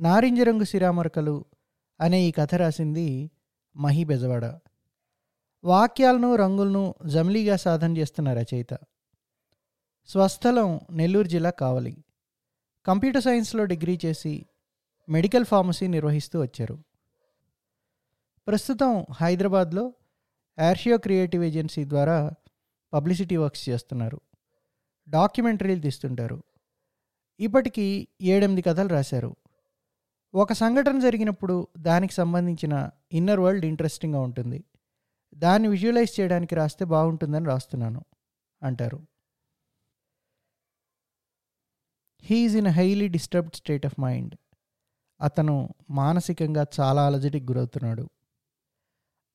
నారింజ రంగు సిరామరకలు అనే ఈ కథ రాసింది మహి బెజవాడ. వాక్యాలను రంగులను జమిలీగా సాధన చేస్తున్న రచయిత. స్వస్థలం నెల్లూరు జిల్లా కావలి. కంప్యూటర్ సైన్స్లో డిగ్రీ చేసి మెడికల్ ఫార్మసీ నిర్వహిస్తూ వచ్చారు. ప్రస్తుతం హైదరాబాద్లో యార్షియో క్రియేటివ్ ఏజెన్సీ ద్వారా పబ్లిసిటీ వర్క్స్ చేస్తున్నారు. డాక్యుమెంటరీలు తీస్తుంటారు. ఇప్పటికీ ఏడెనిమిది కథలు రాశారు. ఒక సంఘటన జరిగినప్పుడు దానికి సంబంధించిన ఇన్నర్ వరల్డ్ ఇంట్రెస్టింగ్గా ఉంటుంది. దాన్ని విజువలైజ్ చేయడానికి రాస్తే బాగుంటుందని రాస్తున్నాను అంటారు. He's in highly disturbed state of mind అతను మానసికంగా చాలా అలజడికి గురవుతున్నాడు.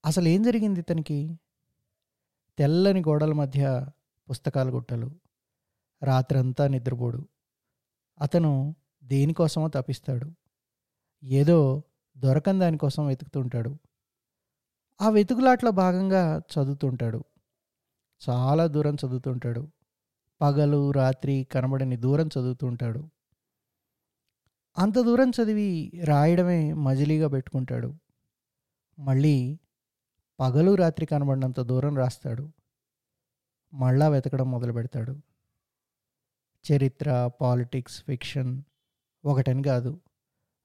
అసలు ఏం జరిగింది ఇతనికి? తెల్లని గోడల మధ్య పుస్తకాలు గుట్టలు రాత్రంతా నిద్రపోడు. అతను దేనికోసమో తప్పిస్తాడు ఏదో దొరకని దానికోసం వెతుకుతుంటాడు. ఆ వెతుకులాట్లో భాగంగా చదువుతుంటాడు. చాలా దూరం చదువుతుంటాడు. పగలు రాత్రి కనబడని దూరం చదువుతుంటాడు. అంత దూరం చదివి రాయడమే మజిలీగా పెట్టుకుంటాడు. మళ్ళీ పగలు రాత్రి కనబడినంత దూరం రాస్తాడు. మళ్ళా వెతకడం మొదలు పెడతాడు. చరిత్ర పాలిటిక్స్ ఫిక్షన్ ఒకటని కాదు.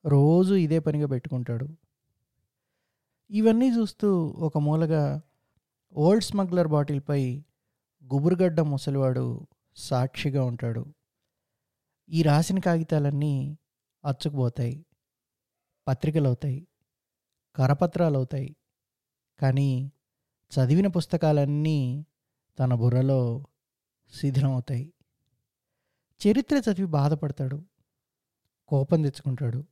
రోజు ఇదే పనిగా పెట్టుకుంటాడు. ఇవన్నీ చూస్తూ ఒక మూలగా ఓల్డ్ స్మగ్లర్ బాటిల్పై గుబురుగడ్డ ముసలివాడు సాక్షిగా ఉంటాడు. ఈ రాసిన కాగితాలన్నీ అచ్చుకుపోతాయి పత్రికలు అవుతాయి కరపత్రాలు అవుతాయి కానీ చదివిన పుస్తకాలన్నీ తన బుర్రలో శిథిలమవుతాయి. చరిత్ర చదివి బాధపడతాడు కోపం తెచ్చుకుంటాడు.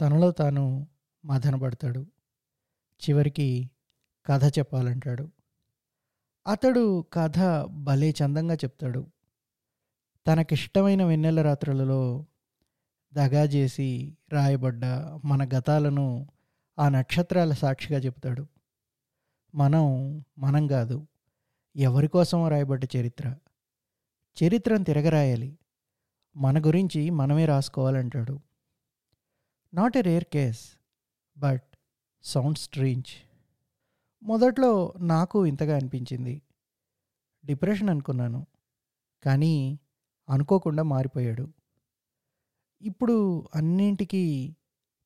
తనలో తాను మదనపడతాడు. చివరికి కథ చెప్పాలంటాడు. అతడు కథ భలే చందంగా చెప్తాడు. తనకిష్టమైన వెన్నెల రాత్రులలో దగా చేసి రాయబడ్డ మన గతాలను ఆ నక్షత్రాల సాక్షిగా చెప్తాడు. మనం మనం కాదు ఎవరి రాయబడ్డ చరిత్ర. చరిత్రను తిరగరాయాలి. మన గురించి మనమే రాసుకోవాలంటాడు. Not a rare case but sound strange మొదట్లో నాకు ఇంతగా అనిపించింది. డిప్రెషన్ అనుకున్నాను కానీ అనుకోకుండా మారిపోయాడు. ఇప్పుడు అన్నింటికీ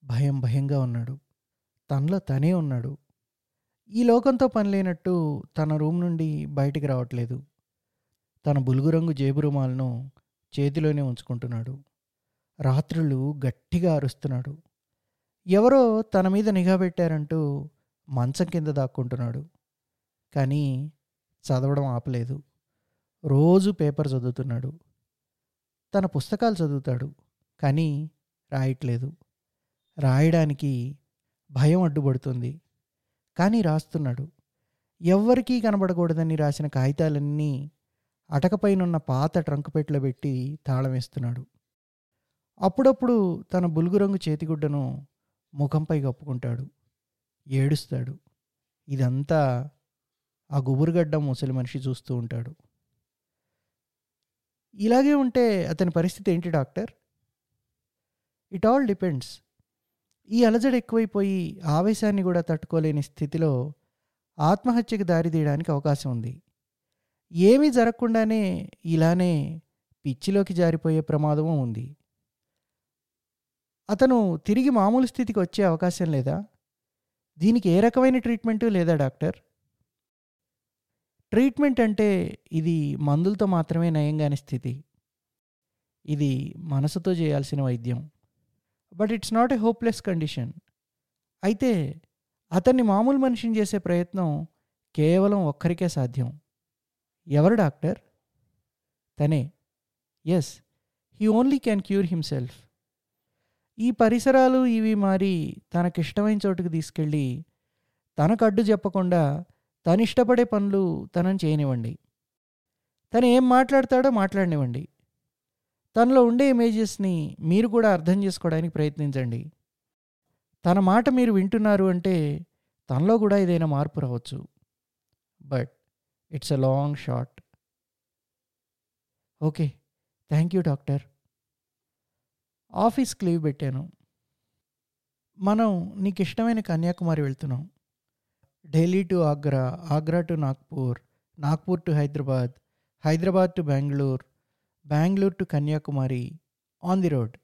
భయం భయంగా ఉన్నాడు. తనలో తనే ఉన్నాడు. ఈ లోకంతో పని లేనట్టు తన రూమ్ నుండి బయటికి రావట్లేదు. తన బులుగు రంగు జేబు రుమాలను చేతిలోనే ఉంచుకుంటున్నాడు. రాత్రులు గట్టిగా అరుస్తున్నాడు. ఎవరో తన మీద నిఘా పెట్టారంటూ మంచం కింద దాక్కుంటున్నాడు. కానీ చదవడం ఆపలేదు. రోజు పేపర్ చదువుతున్నాడు. తన పుస్తకాలు చదువుతాడు కానీ రాయట్లేదు. రాయడానికి భయం అడ్డుపడుతుంది. కానీ రాస్తున్నాడు. ఎవ్వరికీ కనబడకూడదని రాసిన కాగితాలన్నీ అటకపైనున్న పాత ట్రంక్ పెట్లో పెట్టి తాళం వేస్తున్నాడు. అప్పుడప్పుడు తన బులుగు రంగు చేతిగుడ్డను ముఖంపై కప్పుకుంటాడు. ఏడుస్తాడు. ఇదంతా ఆ గుబురుగడ్డ ముసలి మనిషి చూస్తూ ఉంటాడు. ఇలాగే ఉంటే అతని పరిస్థితి ఏంటి డాక్టర్? It all depends. ఈ అలజడి ఎక్కువైపోయి ఆవేశాన్ని కూడా తట్టుకోలేని స్థితిలో ఆత్మహత్యకు దారితీయడానికి అవకాశం ఉంది. ఏమీ జరగకుండానే ఇలానే పిచ్చిలోకి జారిపోయే ప్రమాదమూ ఉంది. అతను తిరిగి మామూలు స్థితికి వచ్చే అవకాశం లేదా? దీనికి ఏ రకమైన ట్రీట్మెంటు లేదా డాక్టర్? ట్రీట్మెంట్ అంటే ఇది మందులతో మాత్రమే నయం కాని స్థితి. ఇది మనసుతో చేయాల్సిన వైద్యం. But it's not a hopeless condition. అయితే అతన్ని మామూలు మనిషిని చేసే ప్రయత్నం కేవలం ఒక్కరికే సాధ్యం. ఎవరు డాక్టర్? తనే. Yes he only can cure himself ఈ పరిసరాలు ఇవి మారి తనకిష్టమైన చోటుకు తీసుకెళ్ళి తనకు అడ్డు చెప్పకుండా తను ఇష్టపడే పనులు తనని చేయనివ్వండి. తను ఏం మాట్లాడతాడో మాట్లాడనివ్వండి. తనలో ఉండే ఇమేజెస్ని మీరు కూడా అర్థం చేసుకోవడానికి ప్రయత్నించండి. తన మాట మీరు వింటున్నారు అంటే తనలో కూడా ఏదైనా మార్పు రావచ్చు. But it's a long shot okay. Thank you doctor. ఆఫీస్కి లీవ్ పెట్టాను. మనం నీకు ఇష్టమైన కన్యాకుమారి వెళ్తున్నాం. Delhi to Agra Agra to Nagpur Nagpur to Hyderabad Hyderabad to Bengaluru Bengaluru to Kanyakumari on the road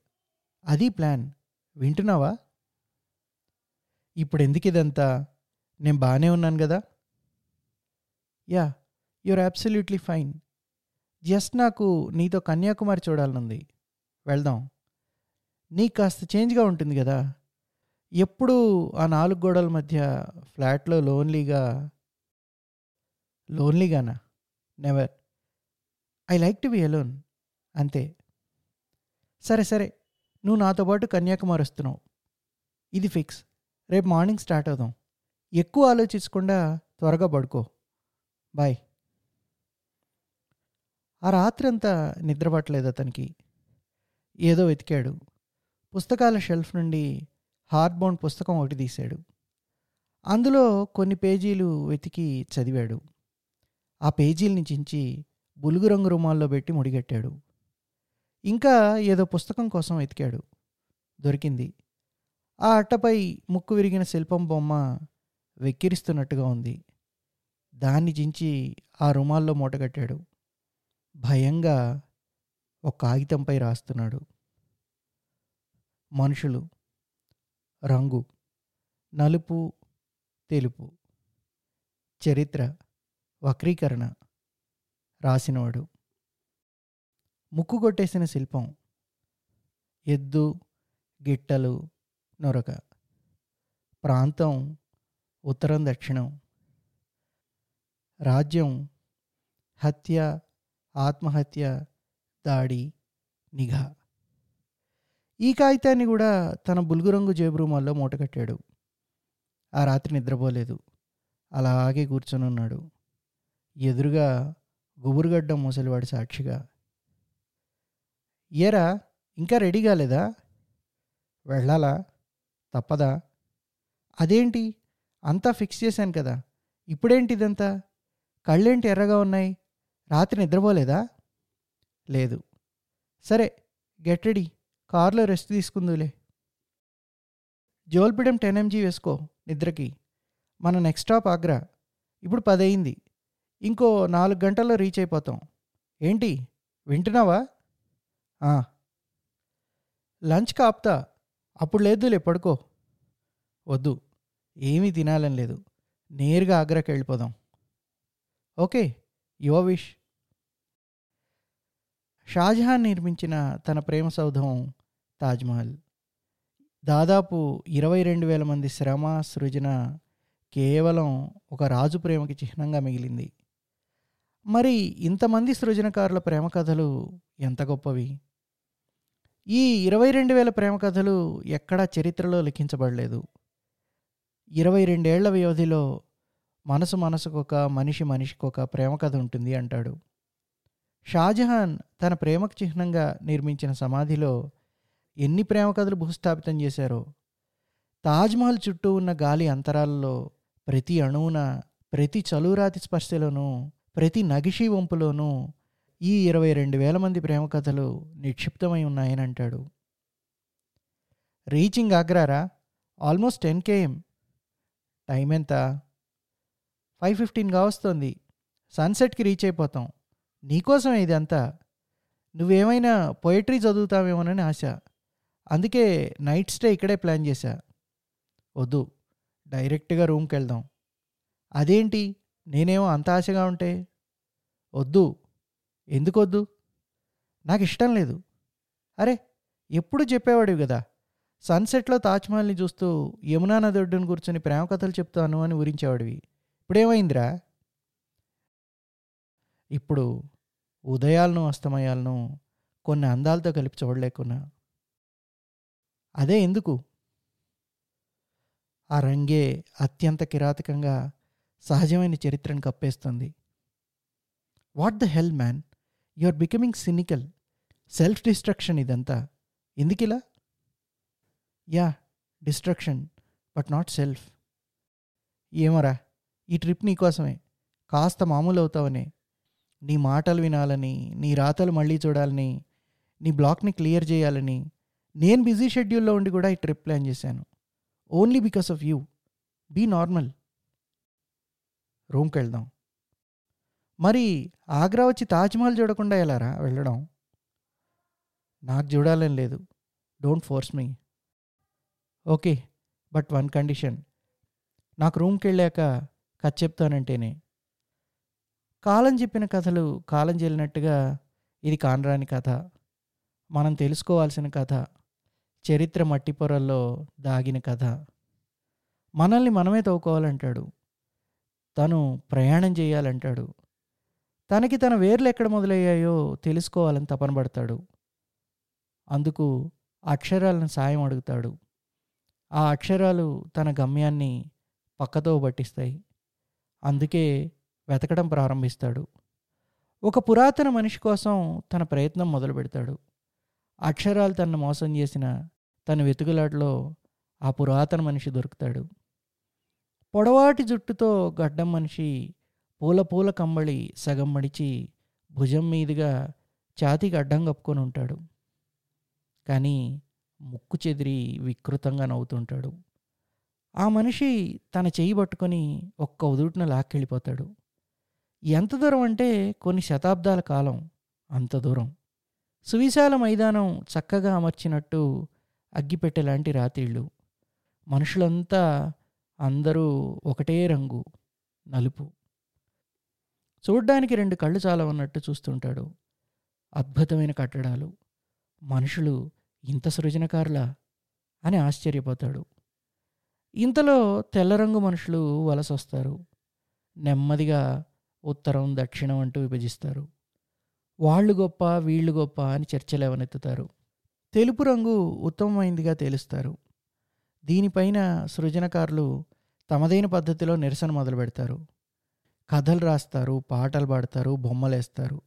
అది ప్లాన్. వింటున్నావా? ఇప్పుడు ఎందుకు ఇదంతా? నేను బాగానే ఉన్నాను కదా? Yeah you're absolutely fine just నాకు నీతో కన్యాకుమారి చూడాలనుంది. వెళ్దాం. నీకు కాస్త చేంజ్గా ఉంటుంది కదా. ఎప్పుడు ఆ నాలుగు గోడల మధ్య ఫ్లాట్లో లోన్లీగా లోన్లీగానా? Never. I like to be alone. అంతే. సరే సరే. నువ్వు నాతో పాటు కన్యాకుమారి వస్తున్నావు. ఇది ఫిక్స్. రేపు మార్నింగ్ స్టార్ట్ అవుదాం. ఎక్కువ ఆలోచించకుండా త్వరగా పడుకో. బాయ్. ఆ రాత్రంతా నిద్రపట్టలేదు అతనికి. ఏదో వెతికాడు. పుస్తకాల షెల్ఫ్ నుండి హార్డ్ బౌండ్ పుస్తకం ఒకటి తీశాడు. అందులో కొన్ని పేజీలు వెతికి చదివాడు. ఆ పేజీల్ని చించి బులుగు రంగు రుమాల్లో పెట్టి ముడిగట్టాడు. ఇంకా ఏదో పుస్తకం కోసం వెతికాడు. దొరికింది. ఆ అట్టపై ముక్కు విరిగిన శిల్పం బొమ్మ వెక్కిరిస్తున్నట్టుగా ఉంది. దాన్ని చించి ఆ రుమాల్లో మూటగట్టాడు. భయంగా ఒక కాగితంపై రాస్తున్నాడు. మనుషులు రంగు నలుపు తెలుపు. చరిత్ర వక్రీకరణ రాసినవాడు. ముక్కు కొట్టేసిన శిల్పం ఎద్దు గిట్టలు నొరక. ప్రాంతం ఉత్తరం దక్షిణం. రాజ్యం హత్య ఆత్మహత్య దాడి నిఘా. ఈ కాగితాన్ని కూడా తన బులుగురంగు జేబు రూమాల్లో మూటకట్టాడు ఆ రాత్రి నిద్రపోలేదు. అలాగే కూర్చొని ఉన్నాడు ఎదురుగా గుబురుగడ్డ ముసలివాడి సాక్షిగా. ఏరా ఇంకా రెడీ కాలేదా? వెళ్ళాలా? తప్పదా? అదేంటి? అంతా ఫిక్స్ చేశాను కదా. ఇప్పుడేంటి ఇదంతా? కళ్ళేంటి ఎర్రగా ఉన్నాయి? రాత్రి నిద్రపోలేదా? లేదు. సరే గెట్ రెడీ. కారులో రెస్ట్ తీసుకుందులే. జోల్పిడం టెన్ ఎంజీ వేసుకో నిద్రకి. మన నెక్స్ట్ స్టాప్ ఆగ్రా. ఇప్పుడు పదయింది. ఇంకో నాలుగు గంటల్లో రీచ్ అయిపోతాం. ఏంటి? వింటున్నావా? "ఆ." లంచ్ కాపుతా. అప్పుడు లేదులే పడుకో. వద్దు. ఏమీ తినాలని లేదు. నేరుగా ఆగ్రాకి వెళ్ళిపోదాం. ఓకే యువ విష్. షాజహాన్ నిర్మించిన తన ప్రేమ సౌధం తాజ్మహల్ దాదాపు ఇరవై రెండు వేల మంది శ్రమ సృజన కేవలం ఒక రాజు ప్రేమకి చిహ్నంగా మిగిలింది. మరి ఇంతమంది సృజనకారుల ప్రేమ కథలు ఎంత గొప్పవి? ఈ ఇరవై రెండు వేల ప్రేమ కథలు ఎక్కడా చరిత్రలో లిఖించబడలేదు. ఇరవై రెండేళ్ళ వ్యవధిలో మనసు మనసుకొక మనిషి మనిషికొక ప్రేమ కథ ఉంటుంది అంటాడు. షాజహాన్ తన ప్రేమకు చిహ్నంగా నిర్మించిన సమాధిలో ఎన్ని ప్రేమ కథలు భూస్థాపితం చేశారో. తాజ్మహల్ చుట్టూ ఉన్న గాలి అంతరాలలో ప్రతి అణువున ప్రతి చలురాతి స్పర్శలోనూ ప్రతి నగిషీ వంపులోనూ ఈ ఇరవై రెండు వేల మంది ప్రేమ కథలు నిక్షిప్తమై ఉన్నాయని అంటాడు. Reaching ఆగ్రారా? Almost ten KM. Time ఎంత? ఫైవ్ ఫిఫ్టీన్గా వస్తుంది సన్సెట్కి రీచ్ అయిపోతాం. నీకోసమే ఇదంతా. నువ్వేమైనా పొయిటరీ చదువుతావేమోనని ఆశ. అందుకే నైట్ స్టే ఇక్కడే ప్లాన్ చేశా. వద్దు డైరెక్ట్గా రూమ్కి వెళ్దాం అదేంటి? నేనేమో అంత ఆశగా ఉంటే? వద్దు. ఎందుకు వద్దు నాకు ఇష్టం లేదు. అరే ఎప్పుడు చెప్పేవాడివి కదా? సన్సెట్లో తాజ్మహల్ని చూస్తూ యమునా నది ఒడ్డును కూర్చొని ప్రేమ కథలు చెప్తాను అని ఊరించేవాడివి. ఇప్పుడేమైందిరా? ఇప్పుడు ఉదయాలను అస్తమయాలను కొన్ని అందాలతో కలిపి చూడలేకున్నా. అదే ఎందుకు? ఆ రంగే అత్యంత కిరాతకంగా సహజమైన చరిత్రను కప్పేస్తుంది. What the hell man? You are becoming cynical. Self destruction ఇదంతా. ఎందుకిలా? Yeah destruction but not self. ఏమరా ఈ ట్రిప్ నీకోసమే కాస్త మామూలు అవుతావనే నీ మాటలు వినాలని నీ రాతలు మళ్ళీ చూడాలని నీ బ్లాక్ని క్లియర్ చేయాలని నేను బిజీ షెడ్యూల్లో ఉండి కూడా ఈ ట్రిప్ ప్లాన్ చేశాను. Only because of you. Be normal. రూమ్కి వెళ్దాం. మరి ఆగ్రా వచ్చి తాజ్మహల్ చూడకుండా వెళ్ళారా వెళ్ళడం? నాకు చూడాలని లేదు. Don't force me okay but one condition. నాకు రూమ్కి వెళ్ళాక కథ చెప్తానంటేనే. కాలం చెప్పిన కథలు కాలం చెల్లినట్టుగా ఇది కానరాని కథ. మనం తెలుసుకోవాల్సిన కథ. చరిత్ర మట్టి పొరల్లో దాగిన కథ. మనల్ని మనమే తవ్వుకోవాలంటాడు. తను ప్రయాణం చేయాలంటాడు. తనకి తన వేర్లు ఎక్కడ మొదలయ్యాయో తెలుసుకోవాలని తపన పడతాడు. అందుకు అక్షరాలను సాయం అడుగుతాడు. ఆ అక్షరాలు తన గమ్యాన్ని పక్కతో పట్టిస్తాయి. అందుకే వెతకడం ప్రారంభిస్తాడు. ఒక పురాతన మనిషి కోసం తన ప్రయత్నం మొదలు పెడతాడు అక్షరాలు తనను మోసం చేసిన తన వెతుకులాటలో ఆ పురాతన మనిషి దొరుకుతాడు. పొడవాటి జుట్టుతో గడ్డం మనిషి పూల పూల కమ్మళి సగం మడిచి భుజం మీదుగా ఛాతికి అడ్డం కప్పుకొని ఉంటాడు. కానీ ముక్కు చెదిరి వికృతంగా నవ్వుతుంటాడు. ఆ మనిషి తన చెయ్యి పట్టుకొని ఒక్క ఉదుటిన లాక్కెళ్ళిపోతాడు. ఎంత దూరం అంటే కొన్ని శతాబ్దాల కాలం అంత దూరం. సువిశాల మైదానం చక్కగా అమర్చినట్టు అగ్గిపెట్టెలాంటి రాత్రిళ్ళు. మనుషులంతా అందరూ ఒకటే రంగు నలుపు. చూడ్డానికి రెండు కళ్ళు చాలా ఉన్నట్టు చూస్తుంటాడు. అద్భుతమైన కట్టడాలు. మనుషులు ఇంత సృజనకారులా? అని ఆశ్చర్యపోతాడు. ఇంతలో తెల్లరంగు మనుషులు వలస వస్తారు నెమ్మదిగా ఉత్తరం దక్షిణం అంటూ విభజిస్తారు. వాళ్ళు గొప్ప వీళ్ళు గొప్ప అని చర్చలేవనెత్తుతారు. తెలుపు రంగు ఉత్తమమైందిగా తేలుస్తారు. దీనిపైన సృజనకారులు తమదైన పద్ధతిలో నిరసన మొదలు పెడతారు. కథలు రాస్తారు పాటలు పాడతారు బొమ్మలేస్తారు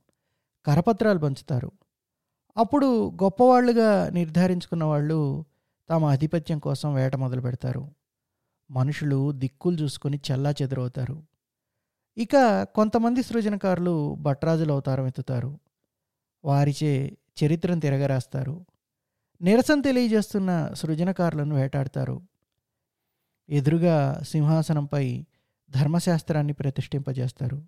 కరపత్రాలు పంచుతారు. అప్పుడు గొప్పవాళ్ళుగా నిర్ధారించుకున్న వాళ్ళు తమ ఆధిపత్యం కోసం వేట మొదలు పెడతారు. మనుషులు దిక్కులు చూసుకొని చల్లా చెదరవుతారు. ఇక కొంతమంది సృజనకారులు భట్రాజులు అవతారం ఎత్తుతారు వారిచే చరిత్రను తిరగరాస్తారు. నిరసన తెలియజేస్తున్న సృజనకారులను వేటాడతారు. ఎదురుగా సింహాసనంపై ధర్మశాస్త్రాన్ని ప్రతిష్ఠింపజేస్తారు.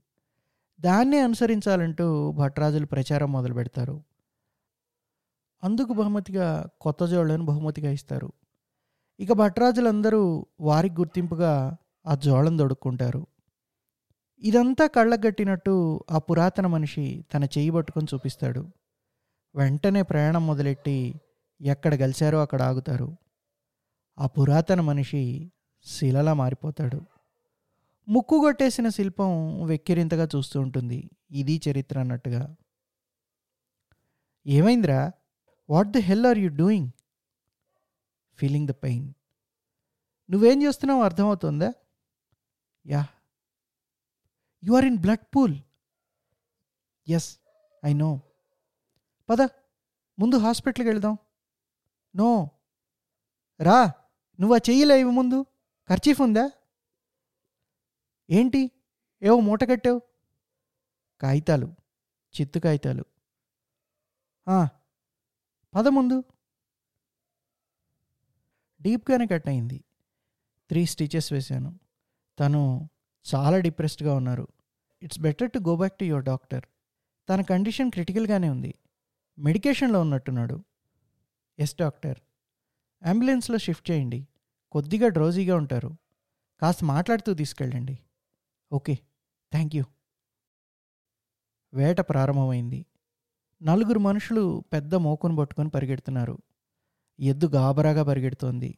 దాన్నే అనుసరించాలంటూ భట్రాజులు ప్రచారం మొదలు పెడతారు. అందుకు బహుమతిగా కొత్త జోళ్ళను బహుమతిగా ఇస్తారు. ఇక భట్రాజులందరూ వారికి గుర్తింపుగా ఆ జోళం దొడుక్కుంటారు. ఇదంతా కళ్ళగట్టినట్టు ఆ పురాతన మనిషి తన చేయి పట్టుకొని చూపిస్తాడు. వెంటనే ప్రయాణం మొదలెట్టి ఎక్కడ గెలిచారో అక్కడ ఆగుతారు. ఆ పురాతన మనిషి శిలలా మారిపోతాడు. ముక్కు కొట్టేసిన శిల్పం వెక్కిరింతగా చూస్తూ ఉంటుంది. ఇది చరిత్ర అన్నట్టుగా. ఏమైందిరా? What the hell are you doing feeling the pain నువ్వేం చేస్తున్నావు అర్థమవుతుందా? Yeah you are in blood pool yes I know పద ముందు హాస్పిటల్కి వెళ్దాం. నో. రా నువ్వు ఆ చెయ్యలేవు ముందు. ఖర్చీఫ్ ఉందా? ఏంటి? ఏవో మూట కట్టావు. కాగితాలు చిత్తు కాగితాలు. పద ముందు. డీప్గానే కట్ అయింది. త్రీ స్టిచెస్ వేశాను. తను చాలా డిప్రెస్డ్గా ఉన్నారు. It's better to go back to your doctor. తన కండిషన్ క్రిటికల్గానే ఉంది. మెడికేషన్లో ఉన్నట్టున్నాడు. Yes doctor. అంబులెన్స్లో షిఫ్ట్ చేయండి. కొద్దిగా డ్రోజీగా ఉంటారు. కాస్త మాట్లాడుతూ తీసుకెళ్ళండి. Okay thank you. వేట ప్రారంభమైంది. నలుగురు మనుషులు పెద్ద మోకును పట్టుకొని పరిగెడుతున్నారు. ఎద్దు గాబరాగా పరిగెడుతోంది.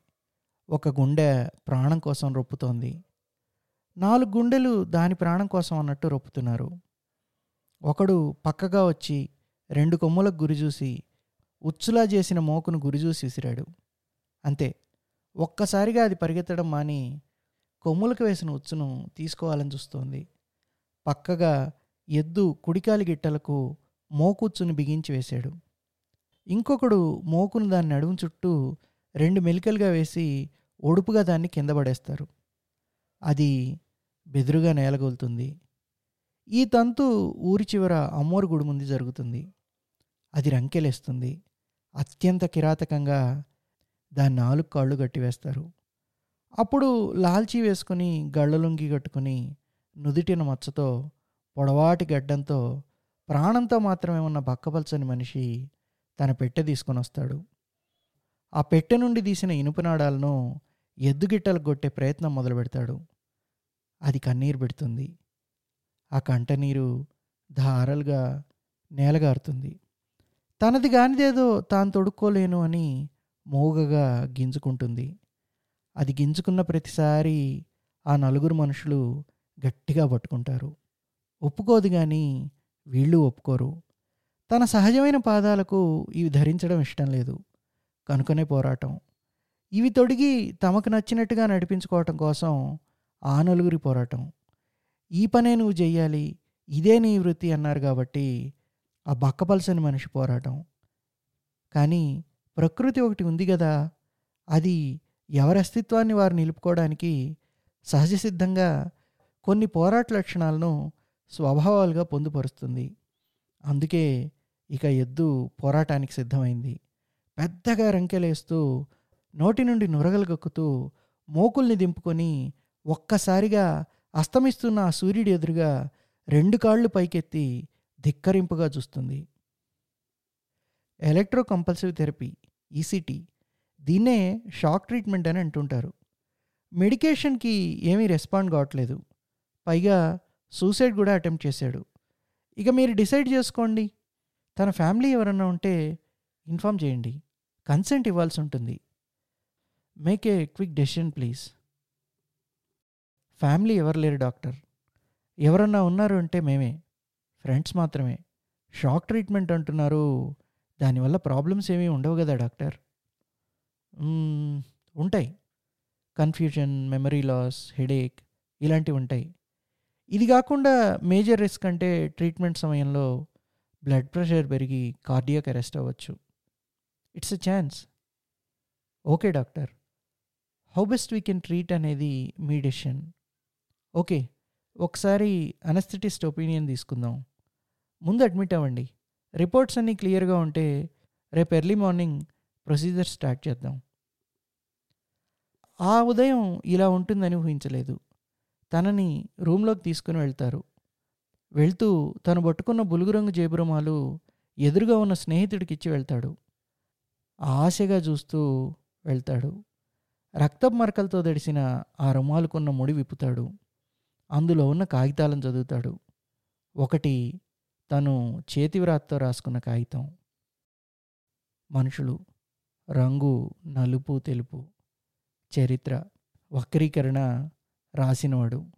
ఒక గుండె ప్రాణం కోసం రొప్పుతోంది. నాలుగు గుండెలు దాని ప్రాణం కోసం అన్నట్టు రొప్పుతున్నారు. ఒకడు పక్కగా వచ్చి రెండు కొమ్ములకు గురి చూసి ఉచ్చులా చేసిన మోకును గురిచూసి విసిరాడు. అంతే ఒక్కసారిగా అది పరిగెత్తడం మాని కొమ్ములకు వేసిన ఉచ్చును తీసుకోవాలని చూస్తోంది. పక్కగా ఎద్దు కుడికాలి గిట్టలకు మోకుచ్చును బిగించి వేశాడు. ఇంకొకడు మోకును దాని నడుము చుట్టూ రెండు మెలికలుగా వేసి ఒడుపుగా దాన్ని కింద పడేస్తారు. అది బెదురుగా నేలగొలుతుంది. ఈ తంతు ఊరి చివర అమ్మోరు గుడి ముందు జరుగుతుంది. అది రంకెలేస్తుంది. అత్యంత కిరాతకంగా దాని నాలుగు కాళ్ళు గట్టివేస్తారు అప్పుడు లాల్చీ వేసుకుని గళ్ళలుంగి కట్టుకుని నుదిటిన మచ్చతో పొడవాటి గడ్డంతో ప్రాణంతో మాత్రమే ఉన్న బక్కపల్చని మనిషి తన పెట్టె తీసుకొని వస్తాడు. ఆ పెట్టె నుండి తీసిన ఇనుప నాడాలను ఎద్దుగిట్టలు కొట్టే ప్రయత్నం మొదలు పెడతాడు. అది కన్నీరు పెడుతుంది. ఆ కంటనీరు ధారలుగా నేలగారుతుంది. తనది కానిదేదో తాను తొడుక్కోలేను అని మోగగా గింజుకుంటుంది. అది గింజుకున్న ప్రతిసారి ఆ నలుగురు మనుషులు గట్టిగా పట్టుకుంటారు. ఒప్పుకోదు కానీ వీళ్ళు ఒప్పుకోరు. తన సహజమైన పాదాలకు ఇవి ధరించడం ఇష్టం లేదు. కనుకనే పోరాటం. ఇవి తొడిగి తమకు నచ్చినట్టుగా నడిపించుకోవటం కోసం ఆ నలుగురి పోరాటం. ఈ పనే నువ్వు చేయాలి ఇదే నీ వృత్తి అన్నారు కాబట్టి ఆ బక్కపలసని మనిషి పోరాటం. కానీ ప్రకృతి ఒకటి ఉంది కదా అది ఎవరి అస్తిత్వాన్ని వారు నిలుపుకోవడానికి సహజ సిద్ధంగా కొన్ని పోరాట లక్షణాలను స్వభావాలుగా పొందుపరుస్తుంది. అందుకే ఇక ఎద్దు పోరాటానికి సిద్ధమైంది. పెద్దగా రంకెలేస్తూ నోటి నుండి నురగలు గక్కుతూ మోకుల్ని దింపుకొని ఒక్కసారిగా అస్తమిస్తున్న ఆ సూర్యుడి ఎదురుగా రెండు కాళ్ళు పైకెత్తి ధిక్కరింపుగా చూస్తుంది. ఎలక్ట్రో కంపల్సివ్ థెరపీ ఈసీటీ దీన్నే షాక్ ట్రీట్మెంట్ అని అంటుంటారు. మెడికేషన్కి ఏమీ రెస్పాండ్ కావట్లేదు. పైగా సూసైడ్ కూడా అటెంప్ట్ చేశాడు. ఇక మీరు డిసైడ్ చేసుకోండి. తన ఫ్యామిలీ ఎవరన్నా ఉంటే ఇన్ఫామ్ చేయండి. కన్సెంట్ ఇవ్వాల్సి ఉంటుంది. Make a quick decision please. Family ఎవరు లేరు డాక్టర్. ఎవరన్నా ఉన్నారు అంటే మేమే. ఫ్రెండ్స్ మాత్రమే. షాక్ ట్రీట్మెంట్ అంటున్నారు. దానివల్ల ప్రాబ్లమ్స్ ఏమీ ఉండవు కదా డాక్టర్. ఉంటాయి. కన్ఫ్యూజన్ మెమరీ లాస్ హెడేక్ ఇలాంటివి ఉంటాయి. ఇది కాకుండా మేజర్ రిస్క్ అంటే ట్రీట్మెంట్ సమయంలో బ్లడ్ ప్రెషర్ పెరిగి కార్డియాక్ అరెస్ట్ అవ్వచ్చు. It's a chance. Okay doctor. How best we can treat అనేది మీ డెసిషన్. ఓకే ఒకసారి అనస్థెటిస్ట్ ఒపీనియన్ తీసుకుందాం. ముందు అడ్మిట్ అవ్వండి. రిపోర్ట్స్ అన్నీ క్లియర్గా ఉంటే రేపు ఎర్లీ మార్నింగ్ ప్రొసీజర్ స్టార్ట్ చేద్దాం. ఆ ఉదయం ఇలా ఉంటుందని ఊహించలేదు. తనని రూమ్లోకి తీసుకుని వెళ్తారు. వెళ్తూ తను పట్టుకున్న బులుగు రంగు జేబురుమాలు ఎదురుగా ఉన్న స్నేహితుడికి ఇచ్చి వెళ్తాడు. ఆశగా చూస్తూ వెళ్తాడు. రక్తపు మరకలతో దడిసిన ఆ రుమాలుకున్న ముడి విప్పుతాడు. అందులో ఉన్న కాగితాలను చదువుతాడు. ఒకటి తను చేతివ్రాతతో రాసుకున్న కాగితం. మనుషులు రంగు నలుపు తెలుపు చరిత్ర వక్రీకరణ రాసినవాడు.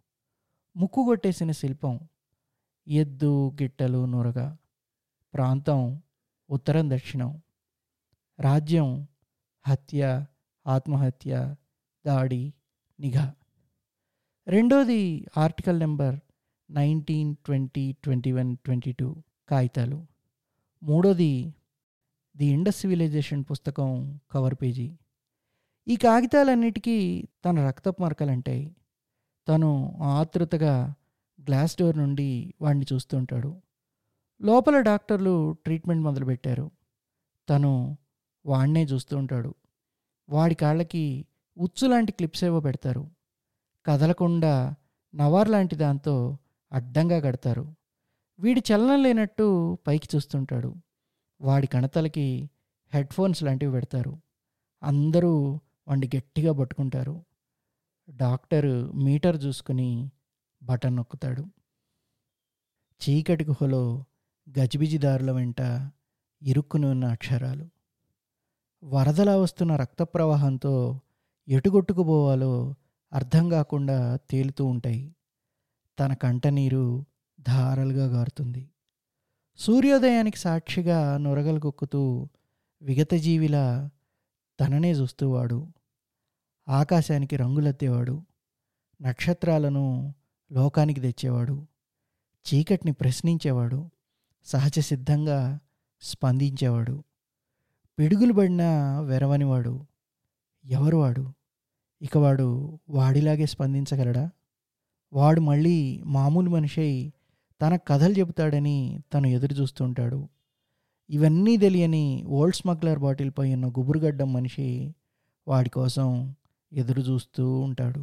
ముక్కు కొట్టేసిన శిల్పం ఎద్దు గిట్టలు నురగ ప్రాంతం ఉత్తరం దక్షిణం రాజ్యం హత్య ఆత్మహత్య దాడి నిఘా. రెండోది article number nineteen twenty twenty one twenty two కాగితాలు. మూడోది ది ఇండస్ సివిలైజేషన్ పుస్తకం కవర్ పేజీ. ఈ కాగితాలన్నిటికీ తన రక్తపు మరకలంటాయి. తను ఆతృతగా గ్లాస్ డోర్ నుండి వాడిని చూస్తుంటాడు లోపల డాక్టర్లు ట్రీట్మెంట్ మొదలుపెట్టారు. తను వాడినే చూస్తూ ఉంటాడు. వాడి కాళ్ళకి ఉచ్చు లాంటి క్లిప్స్ ఏవో పెడతారు. కదలకుండా నవార్ లాంటి దాంతో అడ్డంగా కడతారు. వీడి చలనం లేనట్టు పైకి చూస్తుంటాడు. వాడి కణతలకి హెడ్ ఫోన్స్ లాంటివి పెడతారు. అందరూ వాడిని గట్టిగా పట్టుకుంటారు. డాక్టర్ మీటర్ చూసుకుని బటన్ నొక్కుతాడు. చీకటి గుహలో గజిబిజి దారుల వెంట ఇరుక్కుని ఉన్న అక్షరాలు. వరదలా వస్తున్న రక్త ప్రవాహంతో ఎటుగొట్టుకుపోవాలో అర్థం కాకుండా తేలుతూ ఉంటాయి. తన కంటనీరు ధారలుగా గారుతుంది. సూర్యోదయానికి సాక్షిగా నొరగలు కొక్కుతూ విగతజీవిల తననే చూస్తూవాడు ఆకాశానికి రంగులెత్తేవాడు. నక్షత్రాలను లోకానికి తెచ్చేవాడు. చీకటిని ప్రశ్నించేవాడు. సహజ సిద్ధంగా స్పందించేవాడు. పిడుగులు పడినా వెరవనివాడు. ఎవరు వాడు? ఇక వాడు వాడిలాగే స్పందించగలడా? వాడు మళ్ళీ మామూలు మనిషి తన కథలు చెబుతాడని తను ఎదురు చూస్తుంటాడు ఇవన్నీ తెలియని ఓల్డ్ స్మగ్లర్ బాటిల్పై ఉన్న గుబురుగడ్డం మనిషి వాడి కోసం ఎదురు చూస్తూ ఉంటాడు.